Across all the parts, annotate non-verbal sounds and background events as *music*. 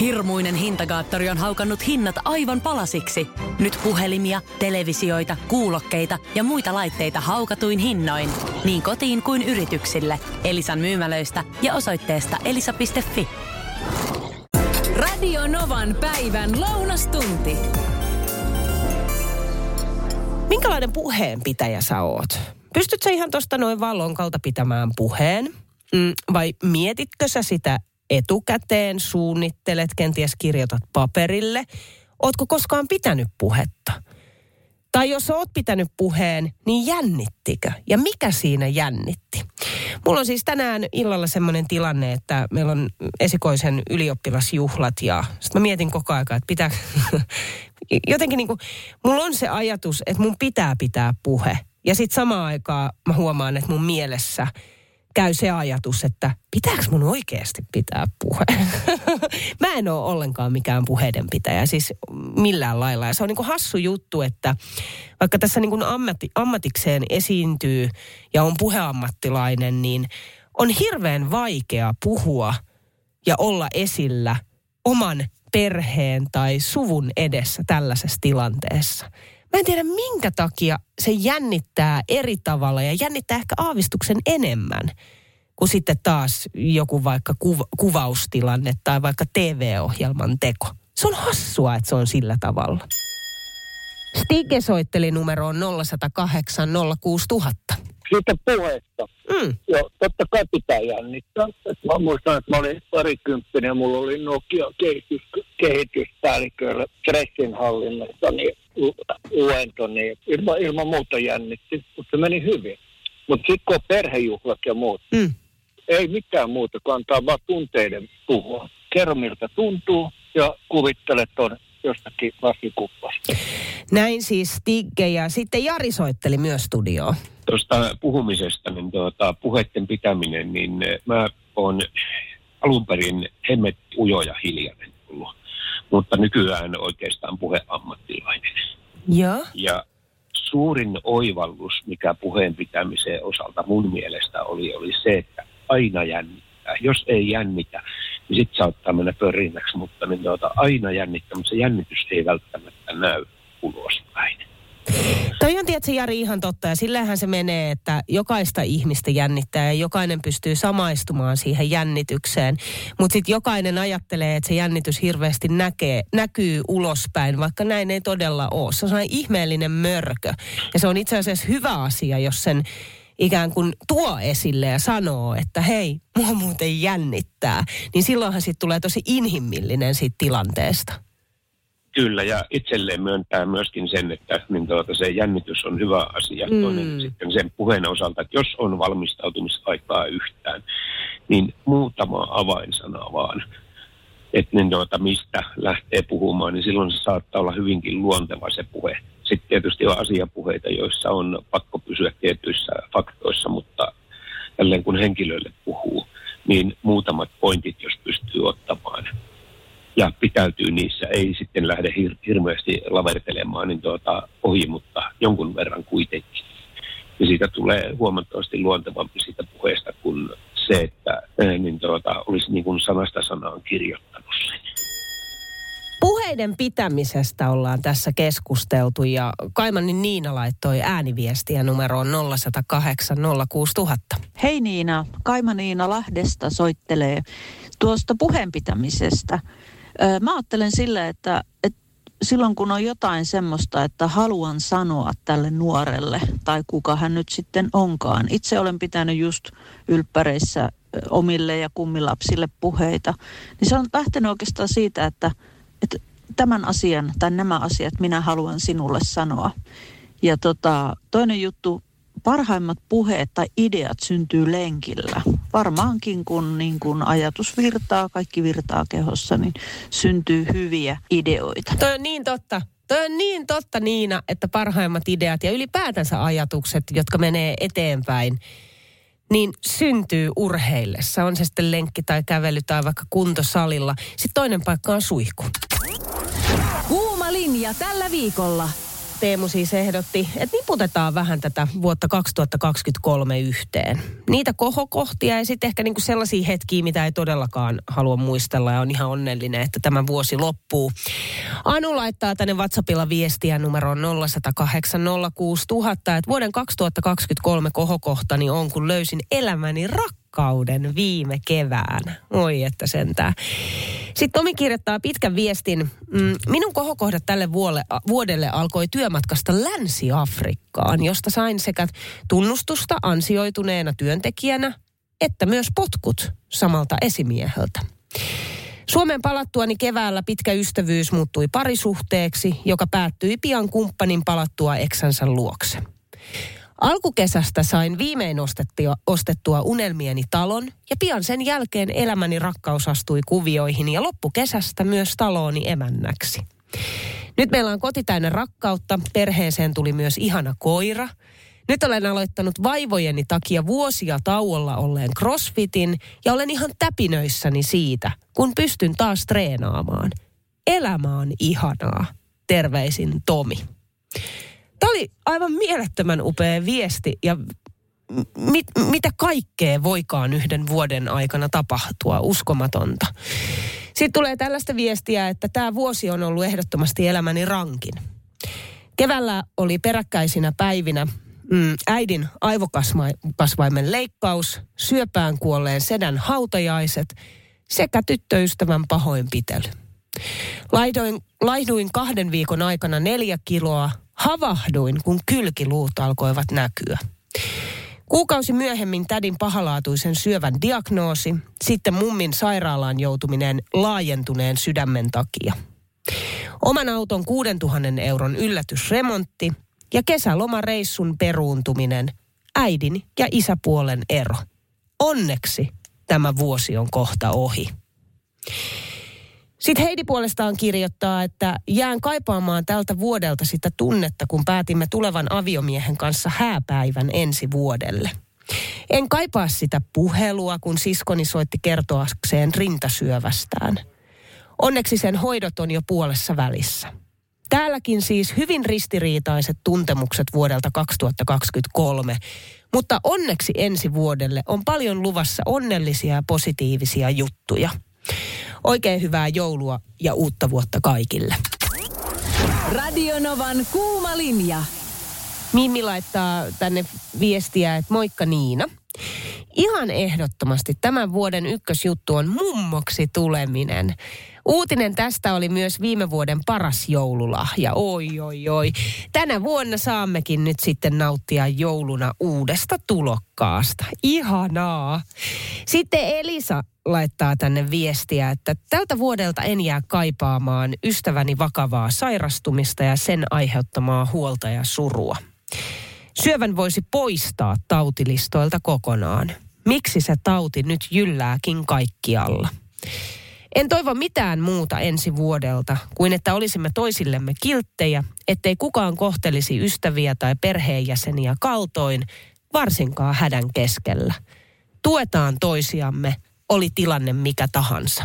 Hirmuinen hintakaattori on haukannut hinnat aivan palasiksi. Nyt puhelimia, televisioita, kuulokkeita ja muita laitteita haukatuin hinnoin. Niin kotiin kuin yrityksille. Elisan myymälöistä ja osoitteesta elisa.fi. Radio Novan päivän lounastunti. Minkälainen puheenpitäjä sä oot? Pystytkö ihan tuosta noin vallonkalta pitämään puheen? Mm, vai mietitkö sä sitä etukäteen, suunnittelet, kenties kirjoitat paperille? Ootko koskaan pitänyt puhetta? Tai jos oot pitänyt puheen, niin jännittikö? Ja mikä siinä jännitti? Mulla on siis tänään illalla semmoinen tilanne, että meillä on esikoisen ylioppilasjuhlat ja sitten mä mietin koko ajan, että pitää... *laughs* Jotenkin niin kuin, mulla on se ajatus, että mun pitää pitää puhe. Ja sitten samaan aikaan mä huomaan, että mun mielessä käy se ajatus, että pitääkö mun oikeasti pitää puhe? *laughs* mä en ole ollenkaan mikään puheidenpitäjä, siis millään lailla. Ja se on niin kuin hassu juttu, että vaikka tässä niin kuin ammatti, ammatikseen esiintyy ja on puheammattilainen, niin on hirveän vaikea puhua ja olla esillä oman perheen tai suvun edessä tällaisessa tilanteessa. Mä en tiedä minkä takia se jännittää eri tavalla ja jännittää ehkä aavistuksen enemmän kuin sitten taas joku vaikka kuv- kuvaustilanne tai vaikka TV-ohjelman teko. Se on hassua, että se on sillä tavalla. Stige soitteli numeroon 0108 06000. Siitä puheesta. Mm. Joo, totta kai pitää jännittää. Et mä muistan, että mä olin parikymppinen ja mulla oli Nokia kehitys, kehityspäälliköllä stressinhallinnasta niin lu- luento, niin ilman, ilman muuta jännitti, mutta se meni hyvin. Mutta sitten kun on perhejuhlat ja muut, Mm. ei mitään muuta kuin antaa vaan tunteiden puhua. Kerro miltä tuntuu ja kuvittelet on jostakin lasikuppasta. Näin siis Stigge ja sitten Jari soitteli myös studioon. Tuosta puhumisesta, niin tuota, puheiden pitäminen, niin eh, mä oon alun perin hemmet ujo ja hiljainen ollut, mutta nykyään oikeastaan puheammattilainen. Joo. Ja suurin oivallus, mikä puheen pitämiseen osalta mun mielestä oli, oli se, että aina jännittää. Jos ei jännitä, niin sitten saattaa mennä pörinäksi, mutta niin tuota, aina jännittää, mutta se jännitys ei välttämättä näy ulospäin. Toi on tietysti Jari ihan totta ja sillähän se menee, että jokaista ihmistä jännittää ja jokainen pystyy samaistumaan siihen jännitykseen. Mutta sitten jokainen ajattelee, että se jännitys hirveästi näkee, näkyy ulospäin, vaikka näin ei todella ole. Se on sellainen ihmeellinen mörkö ja se on itse asiassa hyvä asia, jos sen ikään kuin tuo esille ja sanoo, että hei, mua muuten jännittää. Niin silloinhan sitten tulee tosi inhimillinen siitä tilanteesta. Kyllä, ja itselleen myöntää myöskin sen, että niin tuota, se jännitys on hyvä asia. Mm. Toinen sitten sen puheen osalta, että jos on valmistautumisaikaa yhtään, niin muutama avainsana vaan, että niin tuota, mistä lähtee puhumaan, niin silloin se saattaa olla hyvinkin luonteva se puhe. Sitten tietysti on asiapuheita, joissa on pakko pysyä tietyissä faktoissa, mutta jälleen kun henkilöille puhuu, niin muutamat pointit, jos pystyy ottamaan ja pitäytyy niissä, ei sitten lähde hir- hirveästi lavertelemaan niin tuota, ohi, mutta jonkun verran kuitenkin. Ja siitä tulee huomattavasti luontevampi siitä puheesta kuin se, että ää, niin tuota, olisi niin kuin sanasta sanaan kirjoittanut sen. Puheiden pitämisestä ollaan tässä keskusteltu ja Kaimanin Niina laittoi ääniviestiä numeroon 0108 06000. Hei Niina, Kaima Niina Lahdesta soittelee tuosta puheenpitämisestä. Mä ajattelen sillä, että, että silloin kun on jotain semmoista, että haluan sanoa tälle nuorelle tai kuka hän nyt sitten onkaan. Itse olen pitänyt just ylppäreissä omille ja kummilapsille puheita. Niin se on lähtenyt oikeastaan siitä, että, että tämän asian tai nämä asiat minä haluan sinulle sanoa. Ja tota, toinen juttu, parhaimmat puheet tai ideat syntyy lenkillä. Varmaankin kun, niin kun ajatus virtaa, kaikki virtaa kehossa, niin syntyy hyviä ideoita. Toi on niin totta. Toi on niin totta Niina, että parhaimmat ideat ja ylipäätänsä ajatukset, jotka menee eteenpäin, niin syntyy urheillessa. On se sitten lenkki tai kävely tai vaikka kuntosalilla. Sitten toinen paikka on suihku. Kuuma linja tällä viikolla. Teemu siis ehdotti, että niputetaan vähän tätä vuotta 2023 yhteen. Niitä kohokohtia ja sitten ehkä niinku sellaisia hetkiä, mitä ei todellakaan halua muistella ja on ihan onnellinen, että tämä vuosi loppuu. Anu laittaa tänne WhatsAppilla viestiä numeroon 0108 06000, että vuoden 2023 kohokohtani on, kun löysin elämäni rakkauden viime keväänä. Oi, että sentään. Sitten Tomi kirjoittaa pitkän viestin. Mm, minun kohokohdat tälle vuodelle alkoi työmatkasta Länsi-Afrikkaan, josta sain sekä tunnustusta ansioituneena työntekijänä, että myös potkut samalta esimieheltä. Suomen palattuani keväällä pitkä ystävyys muuttui parisuhteeksi, joka päättyi pian kumppanin palattua eksänsä luokse. Alkukesästä sain viimein ostettua, ostettua unelmieni talon ja pian sen jälkeen elämäni rakkaus astui kuvioihin ja loppukesästä myös talooni emännäksi. Nyt meillä on koti täynnä rakkautta, perheeseen tuli myös ihana koira. Nyt olen aloittanut vaivojeni takia vuosia tauolla olleen crossfitin ja olen ihan täpinöissäni siitä, kun pystyn taas treenaamaan. Elämä on ihanaa. Terveisin Tomi. Tämä oli aivan mielettömän upea viesti ja mit, mitä kaikkea voikaan yhden vuoden aikana tapahtua, uskomatonta. Sitten tulee tällaista viestiä, että tämä vuosi on ollut ehdottomasti elämäni rankin. Keväällä oli peräkkäisinä päivinä mm, äidin aivokasvaimen leikkaus, syöpään kuolleen sedän hautajaiset sekä tyttöystävän pahoinpitely. Laidoin, laihduin kahden viikon aikana neljä kiloa, Havahduin, kun kylkiluut alkoivat näkyä. Kuukausi myöhemmin tädin pahalaatuisen syövän diagnoosi, sitten mummin sairaalaan joutuminen laajentuneen sydämen takia. Oman auton 6000 euron yllätysremontti ja kesälomareissun peruuntuminen, äidin ja isäpuolen ero. Onneksi tämä vuosi on kohta ohi. Sitten Heidi puolestaan kirjoittaa, että jään kaipaamaan tältä vuodelta sitä tunnetta, kun päätimme tulevan aviomiehen kanssa hääpäivän ensi vuodelle. En kaipaa sitä puhelua, kun siskoni soitti kertoakseen rintasyövästään. Onneksi sen hoidot on jo puolessa välissä. Täälläkin siis hyvin ristiriitaiset tuntemukset vuodelta 2023, mutta onneksi ensi vuodelle on paljon luvassa onnellisia ja positiivisia juttuja. Oikein hyvää joulua ja uutta vuotta kaikille. Radionovan kuuma linja. Mimmi laittaa tänne viestiä, että moikka Niina. Ihan ehdottomasti tämän vuoden ykkösjuttu on mummoksi tuleminen. Uutinen tästä oli myös viime vuoden paras joululahja. Oi, oi, oi. Tänä vuonna saammekin nyt sitten nauttia jouluna uudesta tulokkaasta. Ihanaa. Sitten Elisa laittaa tänne viestiä, että tältä vuodelta en jää kaipaamaan ystäväni vakavaa sairastumista ja sen aiheuttamaa huolta ja surua. Syövän voisi poistaa tautilistoilta kokonaan. Miksi se tauti nyt jyllääkin kaikkialla? En toivo mitään muuta ensi vuodelta kuin että olisimme toisillemme kilttejä, ettei kukaan kohtelisi ystäviä tai perheenjäseniä kaltoin, varsinkaan hädän keskellä. Tuetaan toisiamme, oli tilanne mikä tahansa.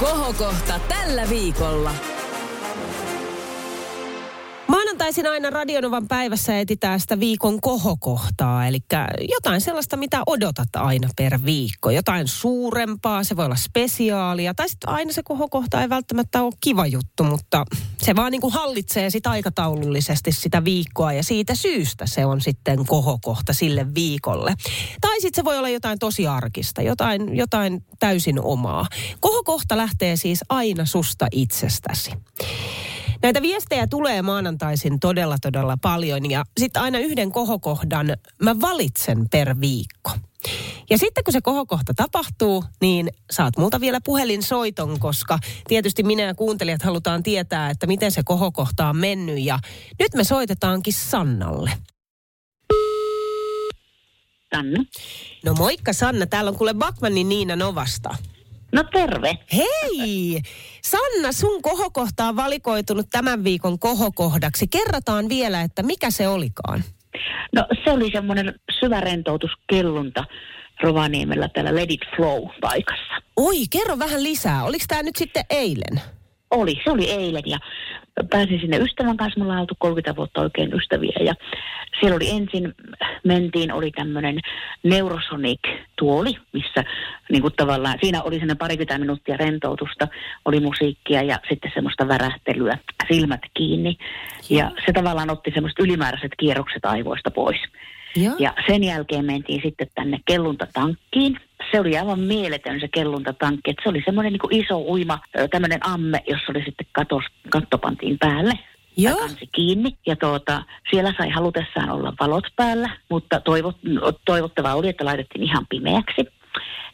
Kohokohta tällä viikolla. Maanantaisin aina Radionovan päivässä etitään sitä viikon kohokohtaa, eli jotain sellaista, mitä odotat aina per viikko. Jotain suurempaa, se voi olla spesiaalia, tai sitten aina se kohokohta ei välttämättä ole kiva juttu, mutta se vaan niin kuin hallitsee sitä aikataulullisesti sitä viikkoa, ja siitä syystä se on sitten kohokohta sille viikolle. Tai sitten se voi olla jotain tosi arkista, jotain, jotain täysin omaa. Kohokohta lähtee siis aina susta itsestäsi. Näitä viestejä tulee maanantaisin todella todella paljon ja sitten aina yhden kohokohdan mä valitsen per viikko. Ja sitten kun se kohokohta tapahtuu, niin saat multa vielä puhelinsoiton, koska tietysti minä ja kuuntelijat halutaan tietää, että miten se kohokohta on mennyt. Ja nyt me soitetaankin Sannalle. Sanna. No moikka Sanna, täällä on kuule Bakmanin Niina Novasta. No terve. Hei! Sanna, sun kohokohta on valikoitunut tämän viikon kohokohdaksi. Kerrotaan vielä, että mikä se olikaan. No se oli semmoinen syvä rentoutuskellunta Rovaniemellä täällä Let It Flow-paikassa. Oi, kerro vähän lisää. Oliko tämä nyt sitten eilen? Oli, se oli eilen ja pääsin sinne ystävän kanssa, me ollaan oltu 30 vuotta oikein ystäviä ja siellä oli ensin, mentiin, oli tämmöinen Neurosonic-tuoli, missä niin kuin tavallaan, siinä oli sinne parikymmentä minuuttia rentoutusta, oli musiikkia ja sitten semmoista värähtelyä, silmät kiinni. Ja se tavallaan otti semmoiset ylimääräiset kierrokset aivoista pois. Joo. Ja sen jälkeen mentiin sitten tänne kelluntatankkiin. Se oli aivan mieletön se kelluntatankki. Että se oli semmoinen niin iso uima, tämmöinen amme, jossa oli sitten katos, katto pantiin päälle. Joo. Ja kansi kiinni. Ja tuota, siellä sai halutessaan olla valot päällä, mutta toivot, toivottavaa oli, että laitettiin ihan pimeäksi.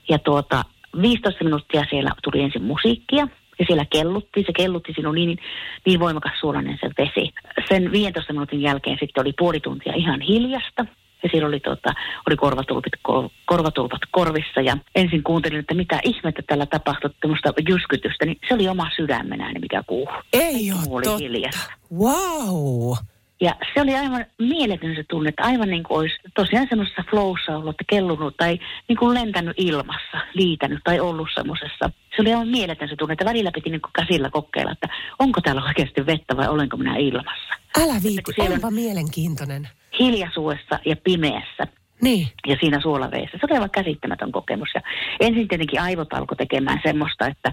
Ja tuota, 15 minuuttia siellä tuli ensin musiikkia. Ja siellä kellutti, se kellutti sinun niin, niin voimakas suolainen se vesi. Sen 15 minuutin jälkeen sitten oli puoli tuntia ihan hiljasta. Ja siellä oli, tota, oli korvatulpat, ko- korvatulpat korvissa ja ensin kuuntelin, että mitä ihmettä tällä tapahtui, tämmöistä jyskytystä, niin se oli oma sydämenääni, mikä kuuhuu. Ei ole oli totta. hiljasta. Wow. Ja se oli aivan mieletön se tunne, että aivan niin kuin olisi tosiaan semmoisessa flowssa ollut, että kellunut tai niin kuin lentänyt ilmassa, liitänyt tai ollut semmoisessa. Se oli aivan mieletön se tunne, että välillä piti niin kuin käsillä kokeilla, että onko täällä oikeasti vettä vai olenko minä ilmassa. Älä viitti, siellä on- onpa mielenkiintoinen. Hiljaisuudessa ja pimeässä Niin. ja siinä suolaveessä. Se oli aivan käsittämätön kokemus. Ja ensin tietenkin aivot alkoi tekemään semmoista, että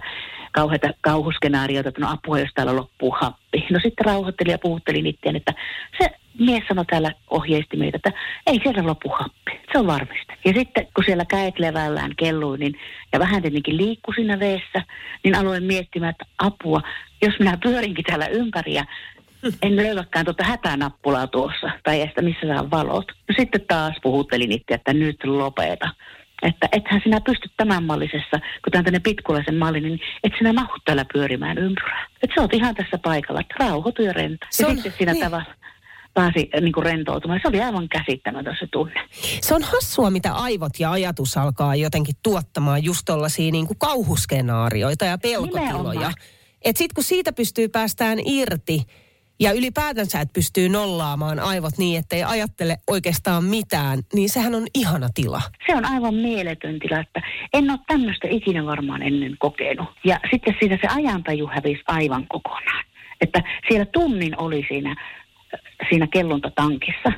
kauheita kauhuskenaarioita, että no apua, jos täällä loppuu happi. No sitten rauhoitteli ja puhutteli niiden, että se mies sanoi täällä ohjeisti meitä, että ei siellä lopu happi. Se on varmista. Ja sitten kun siellä käet levällään kelluin niin, ja vähän tietenkin liikku siinä veessä, niin aloin miettimään, että apua, jos minä pyörinkin täällä ympäri ja en löydäkään tuota hätänappulaa tuossa, tai estä missä saa valot. No sitten taas puhuttelin itse, että nyt lopeta. Että ethän sinä pysty tämän mallisessa, kun tämä on tänne pitkulaisen malli, niin et sinä mahu täällä pyörimään ympyrää. Että sä oot ihan tässä paikalla, että rauhoitu ja rento. Se ja on- sitten siinä niin. tavalla pääsi niin kuin rentoutumaan. Se oli aivan käsittämätön se tunne. Se on hassua, mitä aivot ja ajatus alkaa jotenkin tuottamaan just tollaisia niin kuin kauhuskenaarioita ja pelkotiloja. Nimenomaan. Et sit kun siitä pystyy päästään irti ja ylipäätänsä, että pystyy nollaamaan aivot niin, ettei ajattele oikeastaan mitään, niin sehän on ihana tila. Se on aivan mieletön tila, että en ole tämmöistä ikinä varmaan ennen kokenut. Ja sitten siinä se ajantaju hävisi aivan kokonaan. Että siellä tunnin oli siinä, siinä kellontatankissa,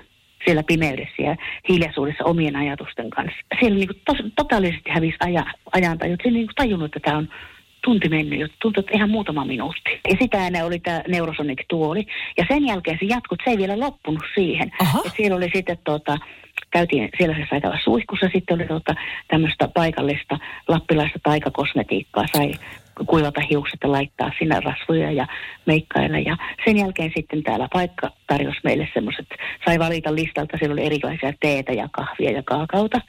siellä pimeydessä ja hiljaisuudessa omien ajatusten kanssa. Siellä niin kuin tos, totaalisesti hävisi aja, ajantaju. Siinä niin kuin tajunnut, että tämä on tunti mennyt jo. Tuntui, että ihan muutama minuutti. Ja sitä ennen oli tämä Neurosonic-tuoli. Ja sen jälkeen se jatkui, että se ei vielä loppunut siihen. Aha. Et siellä oli sitten tota, käytiin siellä se sai käydä suihkussa, sitten oli tota, tämmöistä paikallista lappilaista taikakosmetiikkaa, sai kuivata hiukset ja laittaa sinne rasvoja ja meikkailla. Ja sen jälkeen sitten täällä paikka tarjosi meille semmoiset, sai valita listalta, siellä oli erilaisia teetä ja kahvia ja kaakauta.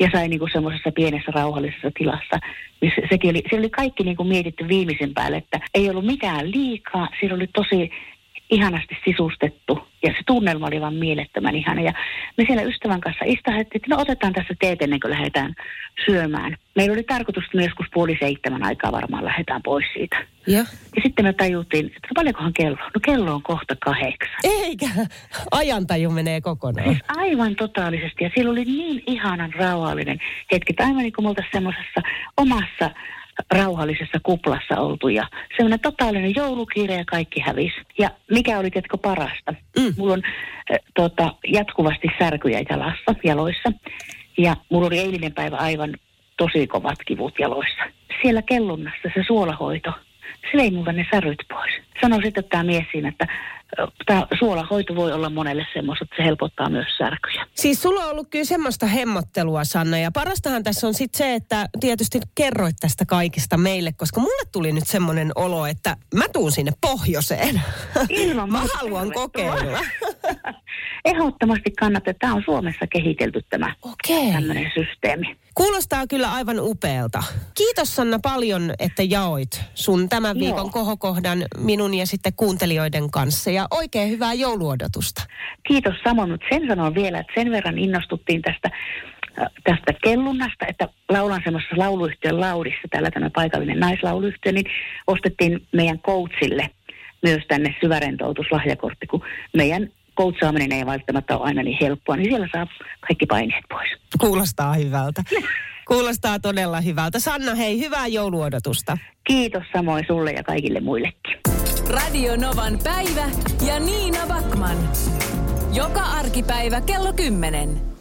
Ja sai niinku semmoisessa pienessä rauhallisessa tilassa, sekin oli, siellä oli kaikki niinku mietitty viimeisen päälle, että ei ollut mitään liikaa, siellä oli tosi ihanasti sisustettu ja se tunnelma oli vaan mielettömän ihana. Ja me siellä ystävän kanssa istahettiin, että no otetaan tässä teet ennen kuin lähdetään syömään. Meillä oli tarkoitus, että me joskus puoli seitsemän aikaa varmaan lähdetään pois siitä. Ja? Ja sitten me tajuttiin, että no paljonkohan kello? No kello on kohta kahdeksan. Eikä. Ajantaju menee kokonaan. Siis aivan totaalisesti. Ja siellä oli niin ihanan rauhallinen hetki. Aivan niin kuin me semmoisessa omassa rauhallisessa kuplassa oltu. Ja semmoinen totaalinen joulukiire ja kaikki hävisi. Ja mikä oli tietkö parasta? Mm. Mulla on äh, tota, jatkuvasti särkyjä jalassa, jaloissa. Ja mulla oli eilinen päivä aivan tosi kovat kivut jaloissa. Siellä kellunnassa se suolahoito, se vei multa ne säryt pois. Sanoi sitten tämä mies siinä, että tämä suolahoito voi olla monelle semmoista, että se helpottaa myös särkyjä. Siis sulla on ollut kyllä semmoista hemmottelua, Sanna, ja parastahan tässä on sitten se, että tietysti kerroit tästä kaikesta meille, koska mulle tuli nyt semmoinen olo, että mä tuun sinne pohjoiseen. Ilman *laughs* mä haluan kokeilla. *laughs* Ehdottomasti kannattaa, tämä on Suomessa kehitelty tämä Okei. tämmöinen systeemi. Kuulostaa kyllä aivan upealta. Kiitos Sanna paljon, että jaoit sun tämän Joo. viikon kohokohdan minun ja sitten kuuntelijoiden kanssa. Ja oikein hyvää jouluodotusta. Kiitos samoin, mutta sen sanon vielä, että sen verran innostuttiin tästä, äh, tästä kellunnasta, että laulan semmoisessa lauluyhtiön laudissa, täällä tämä paikallinen naislauluyhtiö, niin ostettiin meidän coachille myös tänne syvärentoutuslahjakortti, kun meidän coachaaminen ei välttämättä ole aina niin helppoa, niin siellä saa kaikki paineet pois. Kuulostaa hyvältä. Kuulostaa todella hyvältä. Sanna, hei, hyvää jouluodotusta. Kiitos samoin sulle ja kaikille muillekin. Radio Novan päivä ja Niina Backman. Joka arkipäivä kello 10.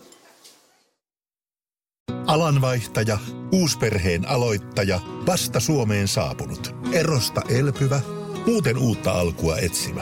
Alanvaihtaja, uusperheen aloittaja, vasta Suomeen saapunut, erosta elpyvä, muuten uutta alkua etsimä.